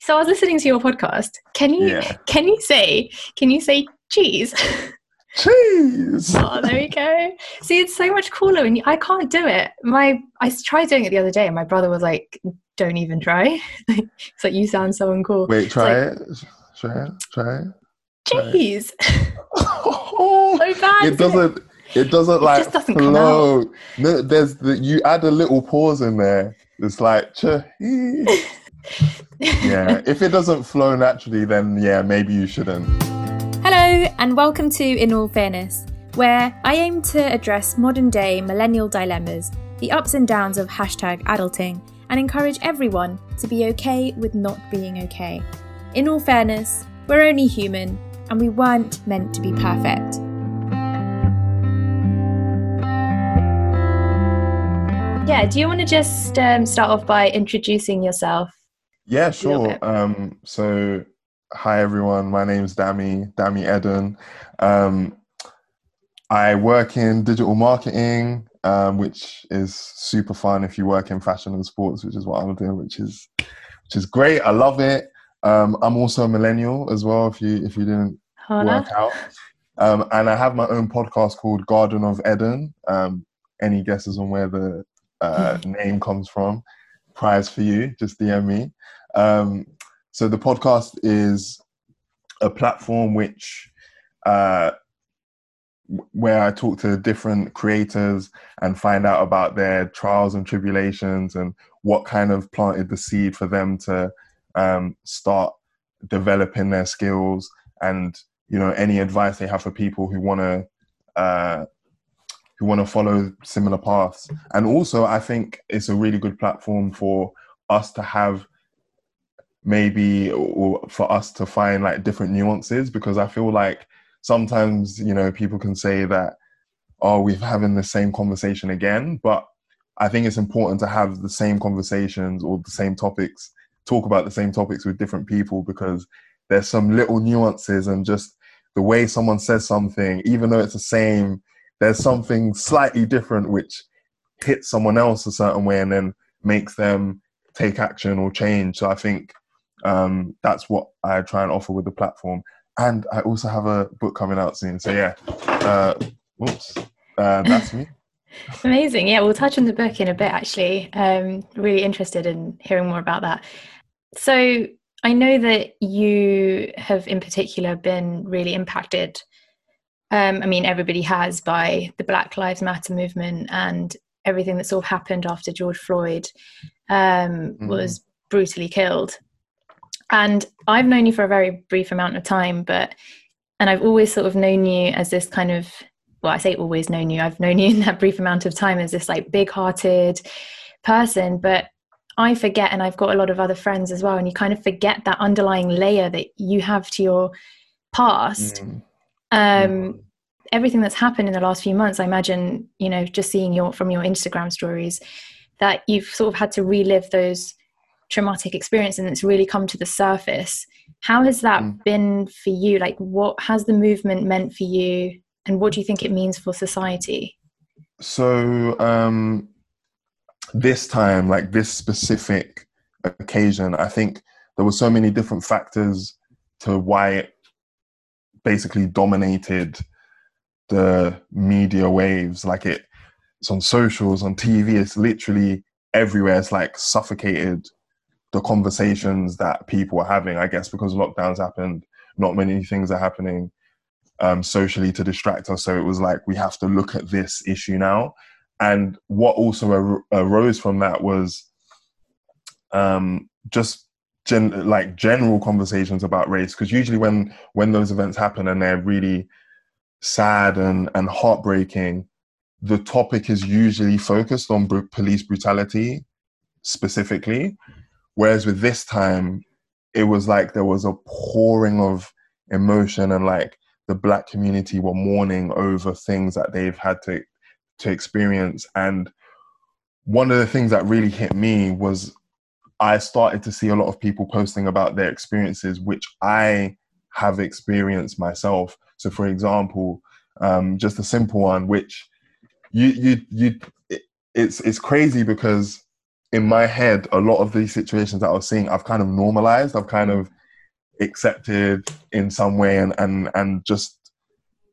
So I was listening to your podcast. Can you Yeah. can you say can you say cheese? Cheese. oh, there we go. See, it's so much cooler, and I can't do it. My I tried doing it the other day, and my brother was like, "Don't even try." it's like you sound so uncool. Wait, try like- it. Try it. Try it. Cheese. it. Cheese. so bad. it does't. It doesn't like It just doesn't come flow. No, there's the you add a little pause in there. It's like cheese. Yeah. If it doesn't flow naturally, then yeah, maybe you shouldn't. Hello, and welcome to In All Fairness, where I aim to address modern day millennial dilemmas, the ups and downs of hashtag adulting, and encourage everyone to be okay with not being okay. In all fairness, we're only human, and we weren't meant to be perfect. Yeah. Do you want to just um, start off by introducing yourself? Yeah, sure. Um, so, hi everyone. My name's Dami, Dami Eden. Um, I work in digital marketing, um, which is super fun if you work in fashion and sports, which is what I'm doing, which is which is great. I love it. Um, I'm also a millennial as well. If you if you didn't Hannah? work out, um, and I have my own podcast called Garden of Eden. Um, any guesses on where the uh, name comes from? Prize for you. Just DM me. Um, so the podcast is a platform which uh, where I talk to different creators and find out about their trials and tribulations and what kind of planted the seed for them to um, start developing their skills and you know any advice they have for people who want to uh, who want to follow similar paths. And also i think it's a really good platform for us to have maybe or for us to find like different nuances because i feel like sometimes you know people can say that oh we're having the same conversation again but i think it's important to have the same conversations or the same topics talk about the same topics with different people because there's some little nuances and just the way someone says something even though it's the same there's something slightly different which hits someone else a certain way and then makes them take action or change. So i think um, that's what i try and offer with the platform and i also have a book coming out soon so yeah uh, whoops uh, that's me Amazing. Yeah, we'll touch on the book in a bit actually. Um, really interested in hearing more about that. So I know that you have in particular been really impacted. Um, I mean, everybody has by the Black Lives Matter movement and everything that sort of happened after George Floyd um, Mhm. was brutally killed. And I've known you for a very brief amount of time, but and I've always sort of known you as this kind of well, I say always known you. I've known you in that brief amount of time as this like big-hearted person, but I forget, and I've got a lot of other friends as well, and you kind of forget that underlying layer that you have to your past. Mm. Um, everything that's happened in the last few months, I imagine, you know, just seeing your from your Instagram stories, that you've sort of had to relive those traumatic experience and it's really come to the surface. How has that Mm. been for you? Like, what has the movement meant for you, and what do you think it means for society? So um, this time, like this specific occasion, I think there were so many different factors to why it basically dominated the media waves. Like it, it's on socials, on TV. It's literally everywhere. It's like suffocated the conversations that people are having. I guess because lockdowns happened, not many things are happening um, socially to distract us. So it was like we have to look at this issue now. And what also ar- arose from that was um, just gen- like general conversations about race. Because usually when when those events happen and they're really sad and and heartbreaking, the topic is usually focused on bru- police brutality specifically. Whereas with this time, it was like there was a pouring of emotion and like the black community were mourning over things that they've had to to experience. And one of the things that really hit me was i started to see a lot of people posting about their experiences which i have experienced myself. So for example um, just a simple one which you you you it, it's it's crazy because in my head, a lot of these situations that I was seeing, I've kind of normalized. I've kind of accepted in some way, and and and just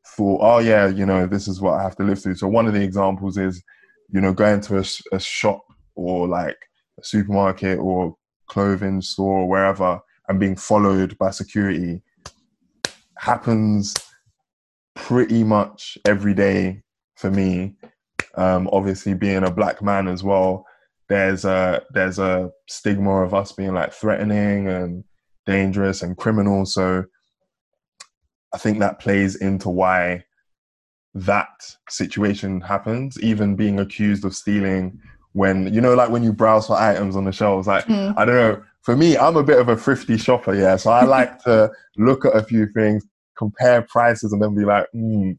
thought, oh yeah, you know, this is what I have to live through. So one of the examples is, you know, going to a, a shop or like a supermarket or clothing store or wherever and being followed by security happens pretty much every day for me. Um, obviously, being a black man as well, there's a there's a stigma of us being like threatening and dangerous and criminal. So I think that plays into why that situation happens. Even being accused of stealing when you know, like when you browse for items on the shelves, like mm. I don't know. For me, I'm a bit of a thrifty shopper, yeah. So I like to look at a few things, compare prices, and then be like, hmm,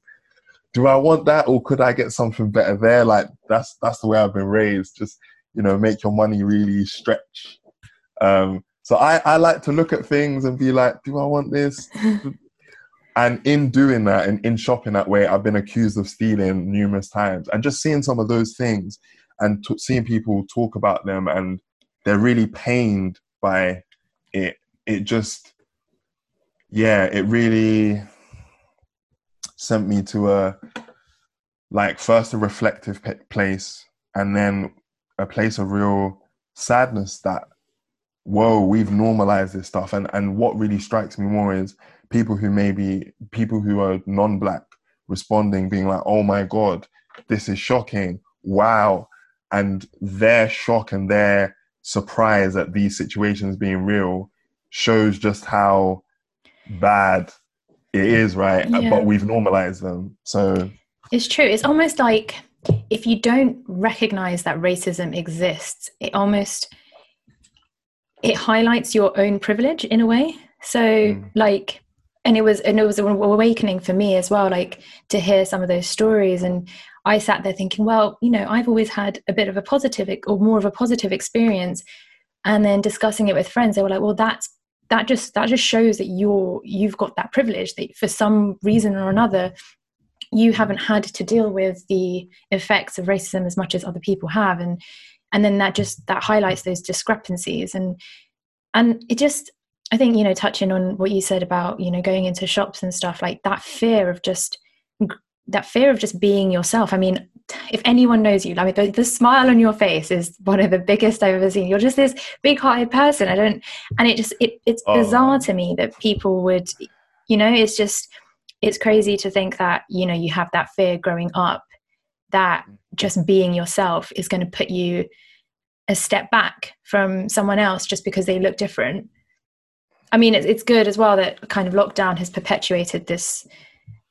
do I want that, or could I get something better there? Like that's that's the way I've been raised. Just you know, make your money really stretch. Um, so I, I like to look at things and be like, do I want this? and in doing that and in shopping that way, I've been accused of stealing numerous times. And just seeing some of those things and t- seeing people talk about them and they're really pained by it, it just, yeah, it really sent me to a, like, first a reflective place and then a place of real sadness that whoa we've normalized this stuff. And and what really strikes me more is people who maybe people who are non-black responding being like oh my god this is shocking. Wow. And their shock and their surprise at these situations being real shows just how bad it is right? Yeah. but we've normalized them. So it's true. It's almost like if you don't recognize that racism exists, it almost it highlights your own privilege in a way. So mm. like and it was and it was an awakening for me as well like to hear some of those stories and i sat there thinking well you know i've always had a bit of a positive or more of a positive experience and then discussing it with friends they were like well that's that just that just shows that you're you've got that privilege that for some reason or another you haven't had to deal with the effects of racism as much as other people have and and then that just that highlights those discrepancies and and it just i think you know touching on what you said about you know going into shops and stuff like that fear of just that fear of just being yourself i mean if anyone knows you, I mean, the, the, smile on your face is one of the biggest I've ever seen. You're just this big-hearted person. I don't, and it just it, it's oh. bizarre to me that people would, you know, it's just it's crazy to think that you know you have that fear growing up that just being yourself is going to put you a step back from someone else just because they look different i mean it's, it's good as well that kind of lockdown has perpetuated this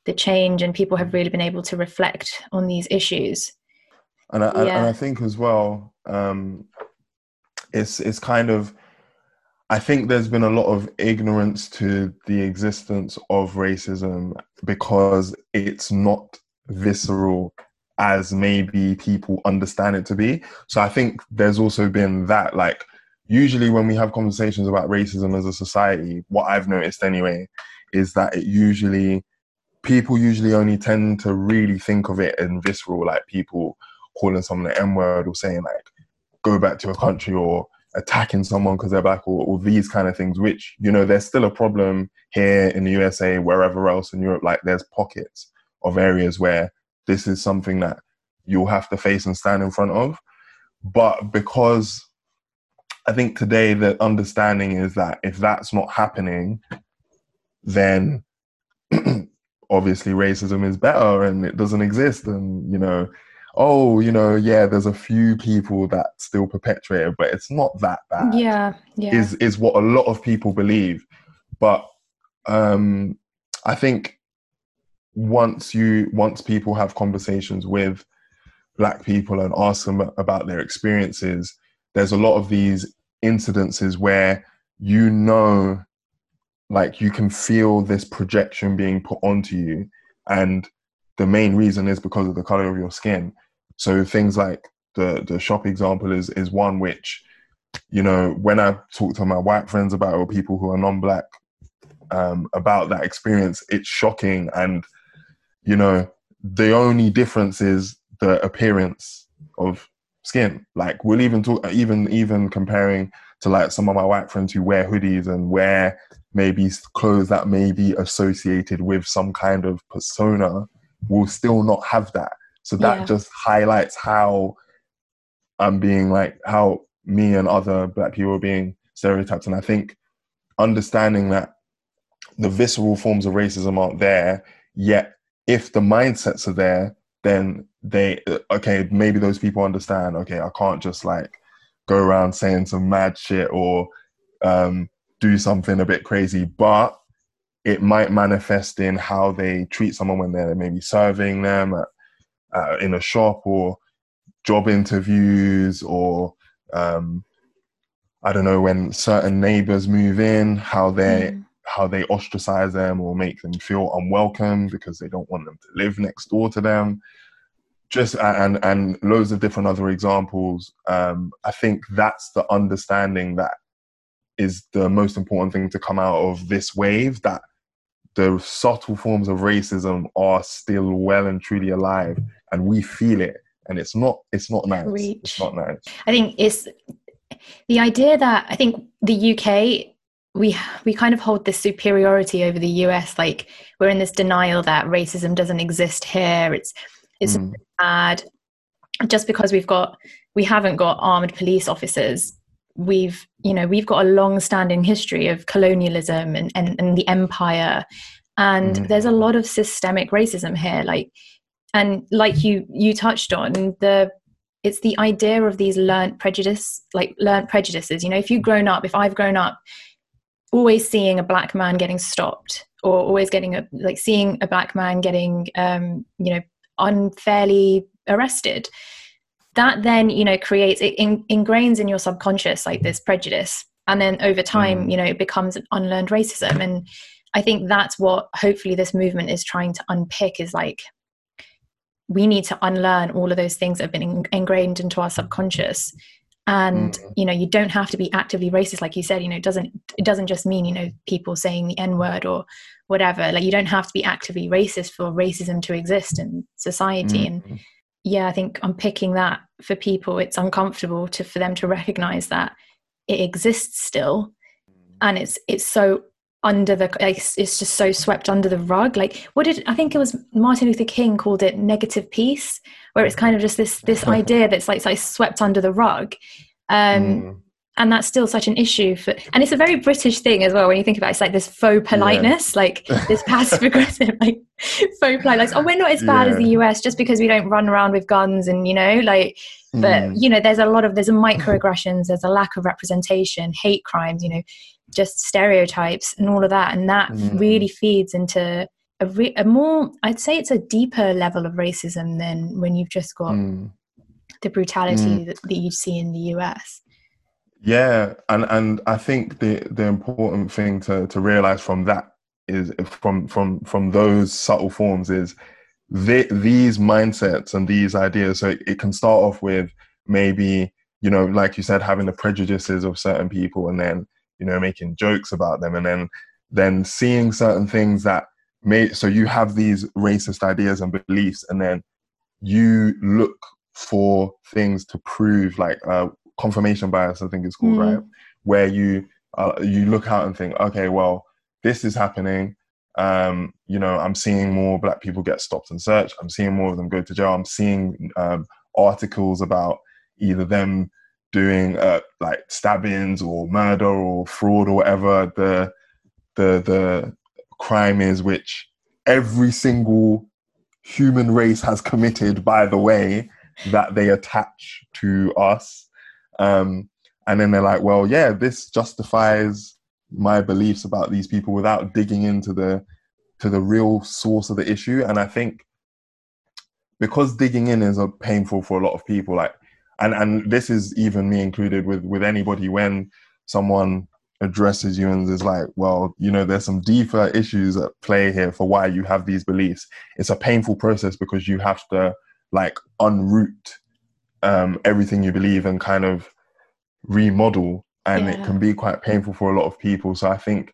the change and people have really been able to reflect on these issues and i, yeah. and I think as well um, it's it's kind of I think there's been a lot of ignorance to the existence of racism because it's not visceral as maybe people understand it to be. So I think there's also been that, like, usually when we have conversations about racism as a society, what I've noticed anyway is that it usually, people usually only tend to really think of it in visceral, like people calling someone the N word or saying, like, go back to a country or attacking someone because they're black or, or, these kind of things which you know there's still a problem here in the usa wherever else in europe like there's pockets of areas where this is something that you'll have to face and stand in front of. But because i think today the understanding is that if that's not happening then obviously racism is better and it doesn't exist and you know oh, you know, yeah, there's a few people that still perpetuate it, but it's not that bad. Yeah, yeah. Is is what a lot of people believe. But um I think once you once people have conversations with black people and ask them about their experiences, there's a lot of these incidences where you know like you can feel this projection being put onto you and the main reason is because of the color of your skin. So things like the the shop example is is one which, you know, when I talk to my white friends about or people who are non-black um, about that experience, it's shocking. And you know, the only difference is the appearance of skin. Like we'll even talk, even even comparing to like some of my white friends who wear hoodies and wear maybe clothes that may be associated with some kind of persona will still not have that. So that Yeah. just highlights how I'm being like how me and other black people are being stereotyped. And I think understanding that the visceral forms of racism aren't there, yet if the mindsets are there, then they okay, maybe those people understand, okay, I can't just like go around saying some mad shit or um, do something a bit crazy, but it might manifest in how they treat someone when they're maybe serving them at, uh, in a shop or job interviews or um, I don't know when certain neighbors move in, how they Mm. how they ostracize them or make them feel unwelcome because they don't want them to live next door to them. Just and and loads of different other examples. Um, I think that's the understanding that is the most important thing to come out of this wave. That the subtle forms of racism are still well and truly alive, and we feel it. And it's not it's not nice. It's not nice. I think it's the idea that I think the UK we we kind of hold this superiority over the US like we're in this denial that racism doesn't exist here it's it's Mm. bad just because we've got we haven't got armed police officers we've you know we've got a long standing history of colonialism and, and, and the empire and Mm. there's a lot of systemic racism here like and like you you touched on the it's the idea of these learnt prejudice like learnt prejudices you know if you've grown up if i've grown up always seeing a black man getting stopped or always getting a like seeing a black man getting um you know unfairly arrested that then you know creates it in, ingrains in your subconscious like this prejudice and then over time Mm. you know it becomes an unlearned racism and i think that's what hopefully this movement is trying to unpick is like we need to unlearn all of those things that have been in, ingrained into our subconscious and Mm. you know you don't have to be actively racist like you said you know it doesn't it doesn't just mean you know people saying the n word or whatever like you don't have to be actively racist for racism to exist in society and Mm. Yeah i think I'm picking that for people it's uncomfortable to for them to recognize that it exists still and it's it's so under the it's it's just so swept under the rug like what did i think it was martin luther king called it negative peace where it's kind of just this this idea that's like, it's like swept under the rug um Mm. And that's still such an issue for and it's a very british thing as well when you think about it. It's like this faux politeness like this passive aggressive like faux politeness. Oh we're not as bad as the us just because we don't run around with guns and you know like but Mm. you know there's a lot of there's a microaggressions there's a lack of representation hate crimes you know just stereotypes and all of that. And that Mm. really feeds into a, re- a more i'd say it's a deeper level of racism than when you've just got Mm. the brutality that, that you see in the us Yeah, and and I think the the important thing to to realize from that is from from from those subtle forms is the, these mindsets and these ideas. So it, can start off with maybe you know, like you said, having the prejudices of certain people, and then you know making jokes about them, and then then seeing certain things that may. So you have these racist ideas and beliefs, and then you look for things to prove like uh, confirmation bias i think it's called Mm. right where you uh, you look out and think okay well this is happening. Um, you know i'm seeing more black people get stopped and searched. I'm seeing more of them go to jail. I'm seeing um, articles about either them doing uh, like stabbings or murder or fraud or whatever the the the crime is which every single human race has committed by the way that they attach to us um, and then they're like well yeah this justifies my beliefs about these people without digging into the to the real source of the issue. And i think because digging in is a painful for a lot of people like and and this is even me included with with anybody when someone addresses you and is like well you know there's some deeper issues at play here for why you have these beliefs. It's a painful process because you have to like unroot um, everything you believe and kind of remodel and it can be quite painful for a lot of people so i think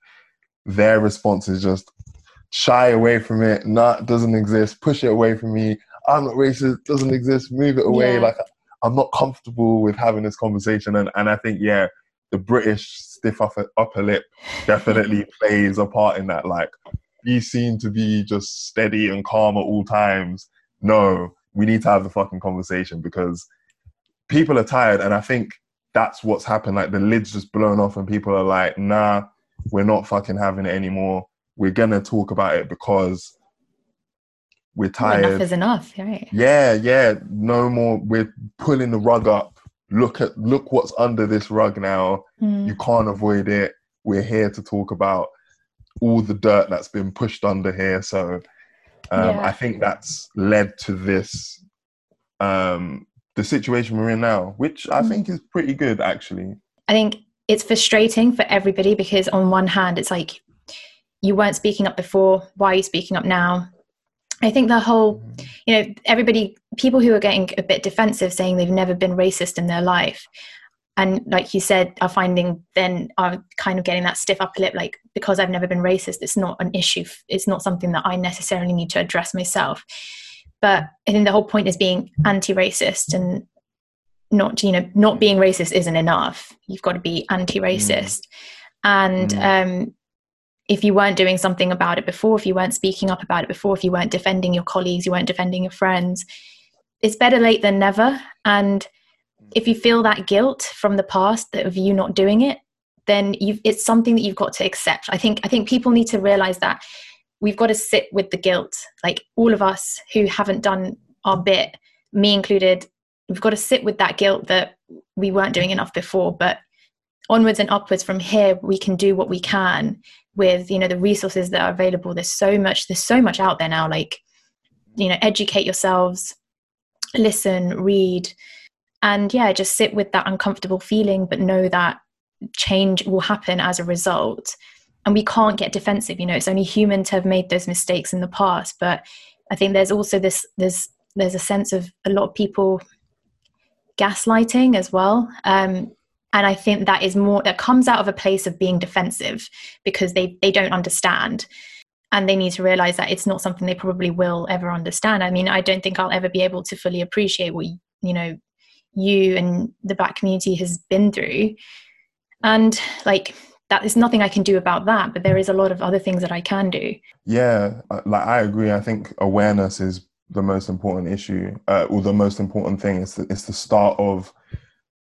their response is just shy away from it not doesn't exist push it away from me i'm not racist doesn't exist move it away Yeah. like I'm not comfortable with having this conversation. And, and I think, yeah, the British stiff upper, upper lip definitely plays a part in that. Like, you seem to be just steady and calm at all times. No, we need to have the fucking conversation because people are tired. And I think that's what's happened. Like, the lid's just blown off, and people are like, nah, we're not fucking having it anymore. We're going to talk about it because we're tired. enough is enough, right? Yeah, yeah. No more. We're pulling the rug up. Look at look what's under this rug now. Mm. You can't avoid it. We're here to talk about all the dirt that's been pushed under here. So um, Yeah. I think that's led to this um, the situation we're in now, which I Mm. think is pretty good actually. I think it's frustrating for everybody because on one hand, it's like you weren't speaking up before. Why are you speaking up now? I think the whole, you know, everybody, people who are getting a bit defensive, saying they've never been racist in their life, and like you said, are finding then are kind of getting that stiff upper lip, like because I've never been racist, it's not an issue. It's not something that I necessarily need to address myself. But I think the whole point is being anti-racist and not you know not being racist isn't enough you've got to be anti-racist and um, if you weren't doing something about it before if you weren't speaking up about it before if you weren't defending your colleagues you weren't defending your friends it's better late than never and if you feel that guilt from the past that of you not doing it then it's something that you've got to accept. I think i think people need to realize that we've got to sit with the guilt. Like all of us who haven't done our bit me included we've got to sit with that guilt that we weren't doing enough before. But onwards and upwards from here we can do what we can with you know the resources that are available. There's so much there's so much out there now. Like you know educate yourselves listen read and yeah just sit with that uncomfortable feeling but know that change will happen as a result. And we can't get defensive you know it's only human to have made those mistakes in the past but i think there's also this there's there's a sense of a lot of people gaslighting as well. Um, and i think that is more that comes out of a place of being defensive because they they don't understand. And they need to realize that it's not something they probably will ever understand. I mean i don't think i'll ever be able to fully appreciate what you know you and the black community has been through and like that is nothing i can do about that but there is a lot of other things that i can do Yeah, uh, like I agree. I think awareness is the most important issue, uh, or the most important thing. It's the, it's the start of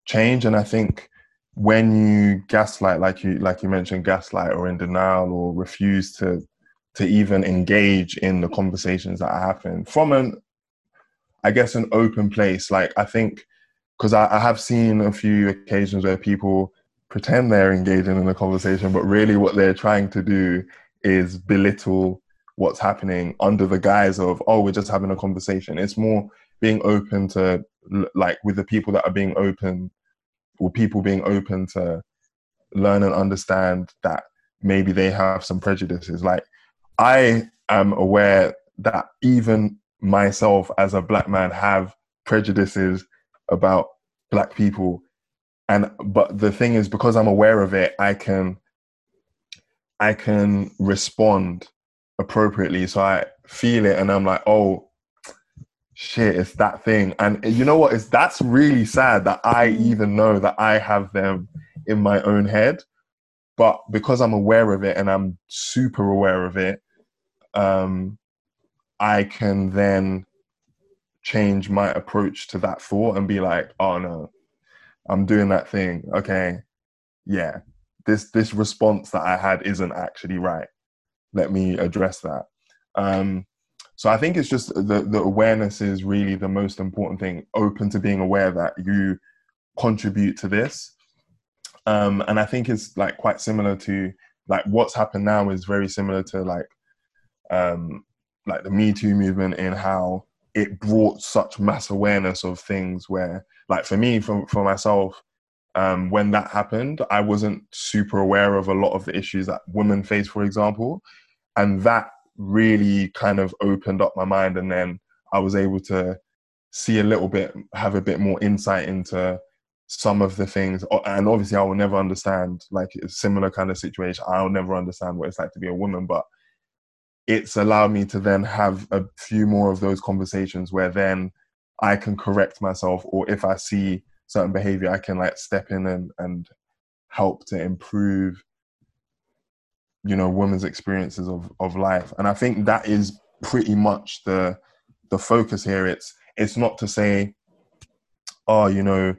change, and I think when you gaslight, like you like you mentioned, gaslight or in denial or refuse to to even engage in the conversations that happen from an, I guess, an open place. Like I think because I, I have seen a few occasions where people pretend they're engaging in a conversation, but really what they're trying to do is belittle what's happening under the guise of oh we're just having a conversation. It's more being open to like with the people that are being open or people being open to learn and understand that maybe they have some prejudices. Like i am aware that even myself as a black man have prejudices about black people and but the thing is because i'm aware of it i can I can respond appropriately. So I feel it and I'm like, oh shit, it's that thing. And you know what? It's that's really sad that I even know that I have them in my own head. But because I'm aware of it and I'm super aware of it, um, I can then change my approach to that thought and be like, oh no, I'm doing that thing. Okay. Yeah, this this response that I had isn't actually right. Let me address that. Um, so I think it's just the the awareness is really the most important thing. Open to being aware that you contribute to this, um, and I think it's like quite similar to like what's happened now is very similar to like um, like the Me Too movement in how it brought such mass awareness of things where like for me for for myself um, when that happened, I wasn't super aware of a lot of the issues that women face, for example. And that really kind of opened up my mind. And then I was able to see a little bit, have a bit more insight into some of the things. And obviously, I will never understand like a similar kind of situation. I'll never understand what it's like to be a woman, but it's allowed me to then have a few more of those conversations where then I can correct myself, or if I see certain behavior, I can like step in and and help to improve you know women's experiences of of life. And i think that is pretty much the the focus here. It's it's not to say oh you know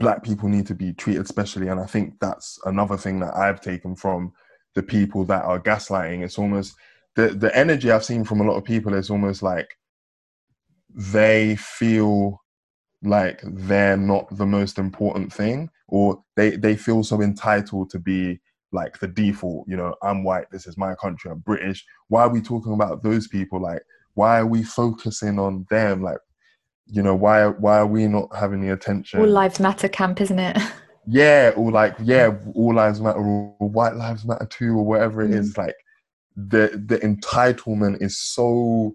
black people need to be treated specially. And i think that's another thing that i've taken from the people that are gaslighting. It's almost the the energy i've seen from a lot of people is almost like they feel like they're not the most important thing or they they feel so entitled to be like the default you know i'm white this is my country i'm british. Why are we talking about those people? Like why are we focusing on them? Like you know why why are we not having the attention? All lives matter camp isn't it? Yeah or like yeah all lives matter or white lives matter too or whatever it mm. is. like the the entitlement is so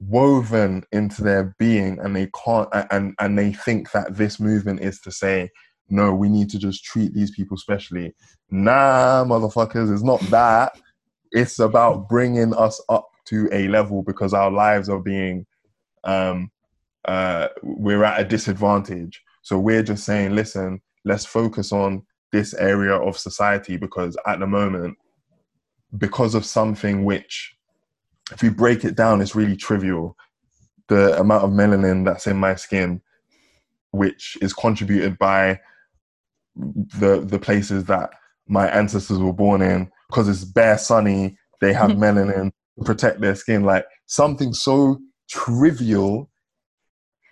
woven into their being and they can't and and they think that this movement is to say no we need to just treat these people specially. Nah motherfuckers it's not that. It's about bringing us up to a level because our lives are being um uh we're at a disadvantage. So we're just saying listen let's focus on this area of society because at the moment because of something which if you break it down, is really trivial. The amount of melanin that's in my skin, which is contributed by the the places that my ancestors were born in, because it's bare sunny, they have melanin to protect their skin. Like something so trivial,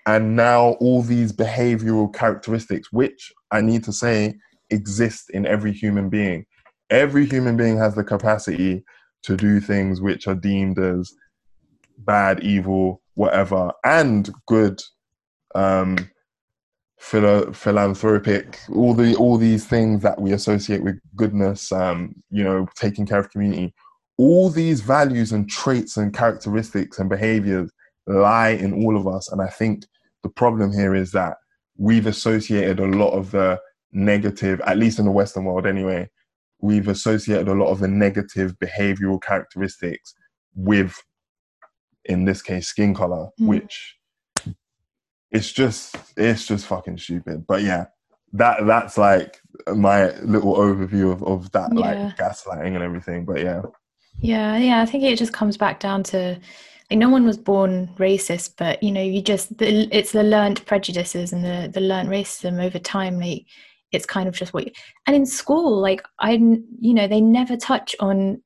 and now all these behavioral characteristics, which I need to say exist in every human being. Every human being has the capacity to do things which are deemed as bad, evil, whatever, and good, um, philo- philanthropic, all the all these things that we associate with goodness, um, you know, taking care of community. All these values and traits and characteristics and behaviors lie in all of us, and I think the problem here is that we've associated a lot of the negative, at least in the Western world anyway, we've associated a lot of the negative behavioral characteristics with in this case skin color mm. which it's just it's just fucking stupid but yeah that that's like my little overview of, of that yeah. like gaslighting and everything but yeah yeah yeah i think it just comes back down to like no one was born racist but you know you just the, it's the learned prejudices and the the learned racism over time like it's kind of just what you, and in school like i you know they never touch on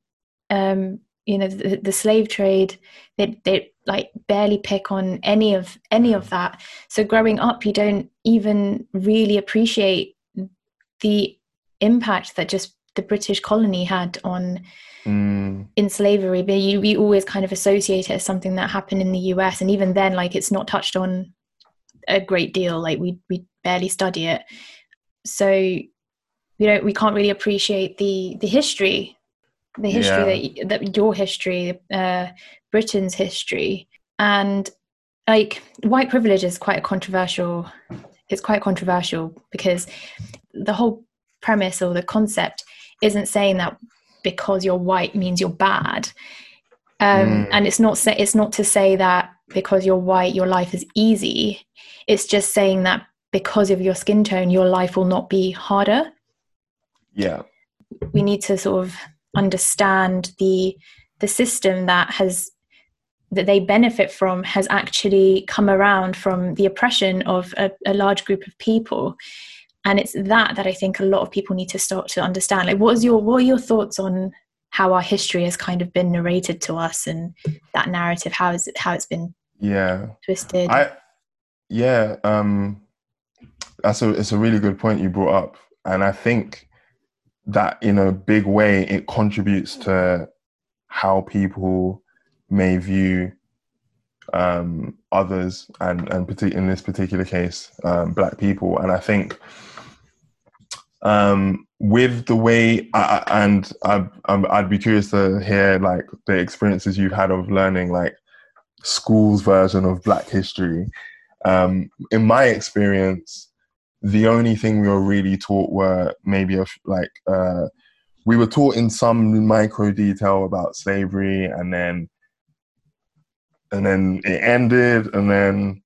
um you know the, the slave trade. They they like barely pick on any of any of that. So growing up you don't even really appreciate the impact that just the british colony had on mm. in slavery. But you, you always kind of associate it as something that happened in the us and even then like it's not touched on a great deal. Like we we barely study it so you know we can't really appreciate the the history the history yeah. that that your history uh britain's history and like white privilege is quite a controversial it's quite controversial because the whole premise or the concept isn't saying that because you're white means you're bad um, mm. and it's not say, it's not to say that because you're white your life is easy it's just saying that because of your skin tone, your life will not be harder. Yeah. We need to sort of understand the the system that has that they benefit from has actually come around from the oppression of a, a, large group of people and it's that that i think a lot of people need to start to understand like what is your what are your thoughts on how our history has kind of been narrated to us and that narrative how is it how it's been yeah twisted i yeah um that's a it's a really good point you brought up, and I think that in a big way it contributes to how people may view um, others and and in this particular case um, black people. And i think um, with the way I, and I, i'd be curious to hear like the experiences you've had of learning like school's version of black history. Um, in my experience the only thing we were really taught were maybe a, like uh, we were taught in some micro detail about slavery and then and then it ended and then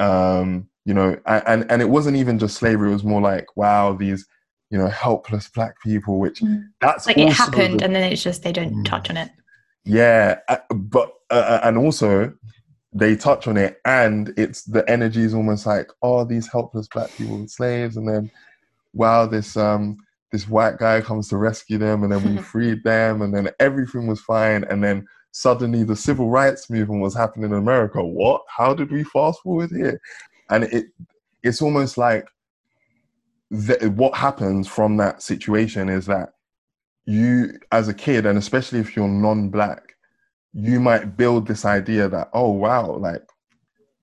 Um, you know, and and it wasn't even just slavery. It was more like, wow, these you know helpless black people. Which mm. that's like it happened, the, and then it's just they don't mm. touch on it. Yeah, uh, but uh, uh, and also they touch on it, and it's the energy is almost like, oh, these helpless black people, slaves, and then wow, this um this white guy comes to rescue them, and then we freed them, and then everything was fine, and then suddenly the civil rights movement was happening in America. What? How did we fast forward here? And it it's almost like the, what happens from that situation is that you, as a kid, and especially if you're non-black, you might build this idea that oh wow, like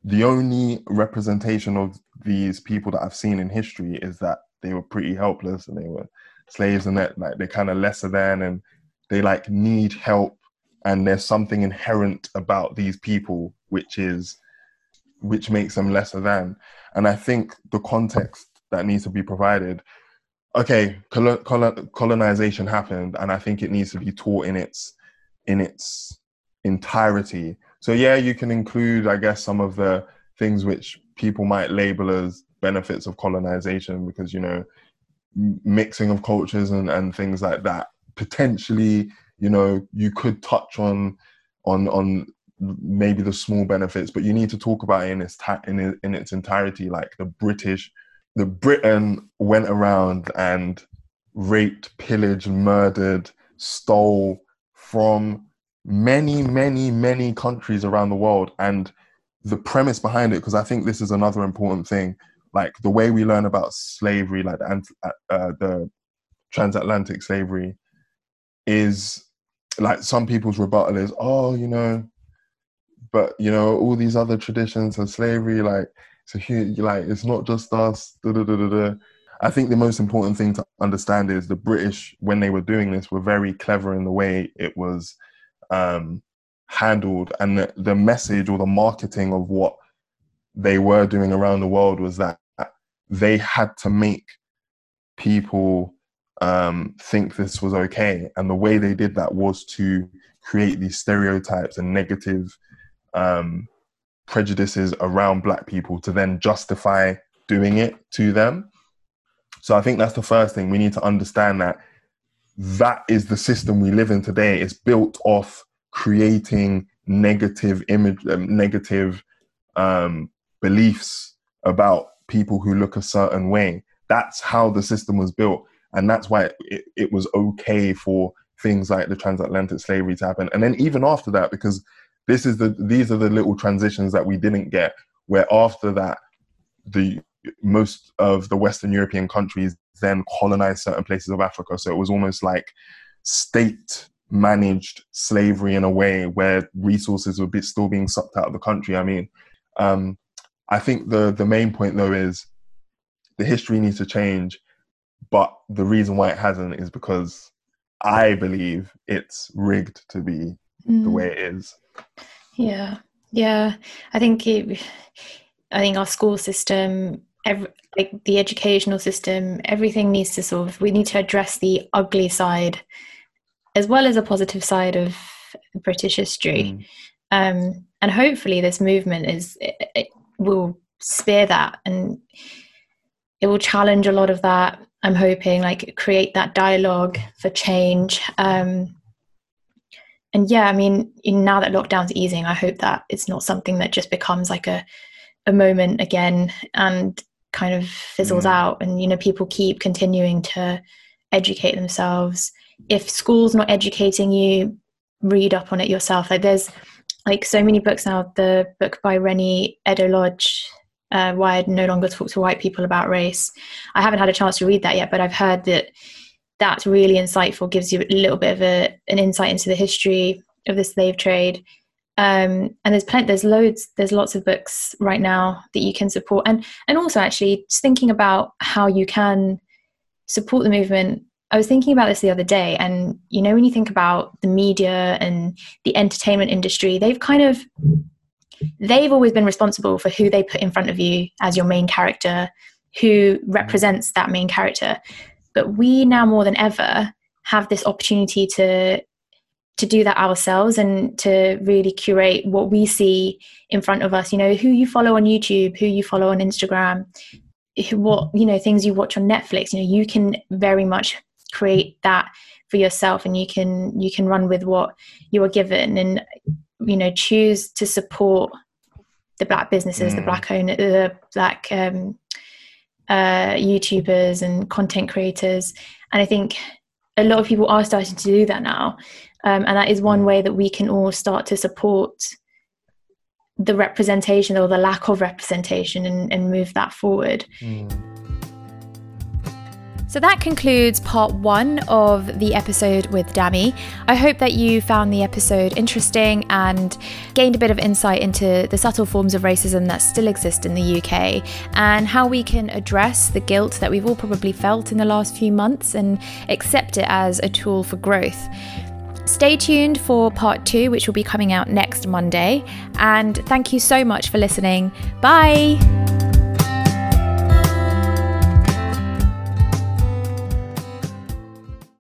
the only representation of these people that I've seen in history is that they were pretty helpless and they were slaves and that like they're kind of lesser than and they like need help and there's something inherent about these people which is which makes them lesser than. And i think the context that needs to be provided okay colonization happened and i think it needs to be taught in its in its entirety. So yeah you can include i guess some of the things which people might label as benefits of colonization because you know mixing of cultures and, and things like that. Potentially you know you could touch on on on maybe the small benefits but you need to talk about it in its ta- in, in its entirety like the british the britain went around and raped pillaged murdered stole from many many many countries around the world and the premise behind it because i think this is another important thing like the way we learn about slavery like the, uh, the transatlantic slavery is like some people's rebuttal is, oh, you know, but you know, all these other traditions of slavery, like so here, like it's not just us. I think the most important thing to understand is the British, when they were doing this, were very clever in the way it was um, handled, and the, the message or the marketing of what they were doing around the world was that they had to make people um, think this was okay. And the way they did that was to create these stereotypes and negative um, prejudices around black people to then justify doing it to them. So I think that's the first thing we need to understand that that is the system we live in today. It's built off creating negative image, um, negative um, beliefs about people who look a certain way. That's how the system was built and that's why it, it was okay for things like the transatlantic slavery to happen and then even after that because this is the these are the little transitions that we didn't get where after that the most of the western european countries then colonized certain places of africa so it was almost like state managed slavery in a way where resources were be, still being sucked out of the country i mean um, i think the the main point though is the history needs to change but the reason why it hasn't is because I believe it's rigged to be mm. the way it is. Yeah, yeah. I think it, I think our school system, every, like the educational system, everything needs to sort of we need to address the ugly side as well as a positive side of British history. Mm. Um, and hopefully, this movement is it, it will spear that and it will challenge a lot of that I'm hoping like create that dialogue for change. Um, and yeah, I mean, now that lockdown's easing, I hope that it's not something that just becomes like a a moment again and kind of fizzles mm. out. And you know, people keep continuing to educate themselves. If school's not educating you, read up on it yourself. Like there's like so many books now. The book by Reni Eddo-Lodge, uh, why I no longer talk to white people about race. I haven't had a chance to read that yet, but I've heard that that's really insightful, gives you a little bit of a, an insight into the history of the slave trade. Um, and there's plenty, there's loads, there's lots of books right now that you can support, and and also actually just thinking about how you can support the movement. I was thinking about this the other day, and you know when you think about the media and the entertainment industry, they've kind of they've always been responsible for who they put in front of you as your main character, who represents that main character. But we now more than ever have this opportunity to to do that ourselves and to really curate what we see in front of us. You know who you follow on youtube who you follow on instagram what you know things you watch on netflix you know you can very much create that for yourself and you can you can run with what you are given and you know choose to support the black businesses mm. the black owner the black um, uh, youtubers and content creators. And i think a lot of people are starting to do that now um, and that is one way that we can all start to support the representation or the lack of representation and, and move that forward mm. So that concludes part one of the episode with Dami. I hope that you found the episode interesting and gained a bit of insight into the subtle forms of racism that still exist in the UK and how we can address the guilt that we've all probably felt in the last few months and accept it as a tool for growth. Stay tuned for part two, which will be coming out next Monday. And thank you so much for listening. Bye.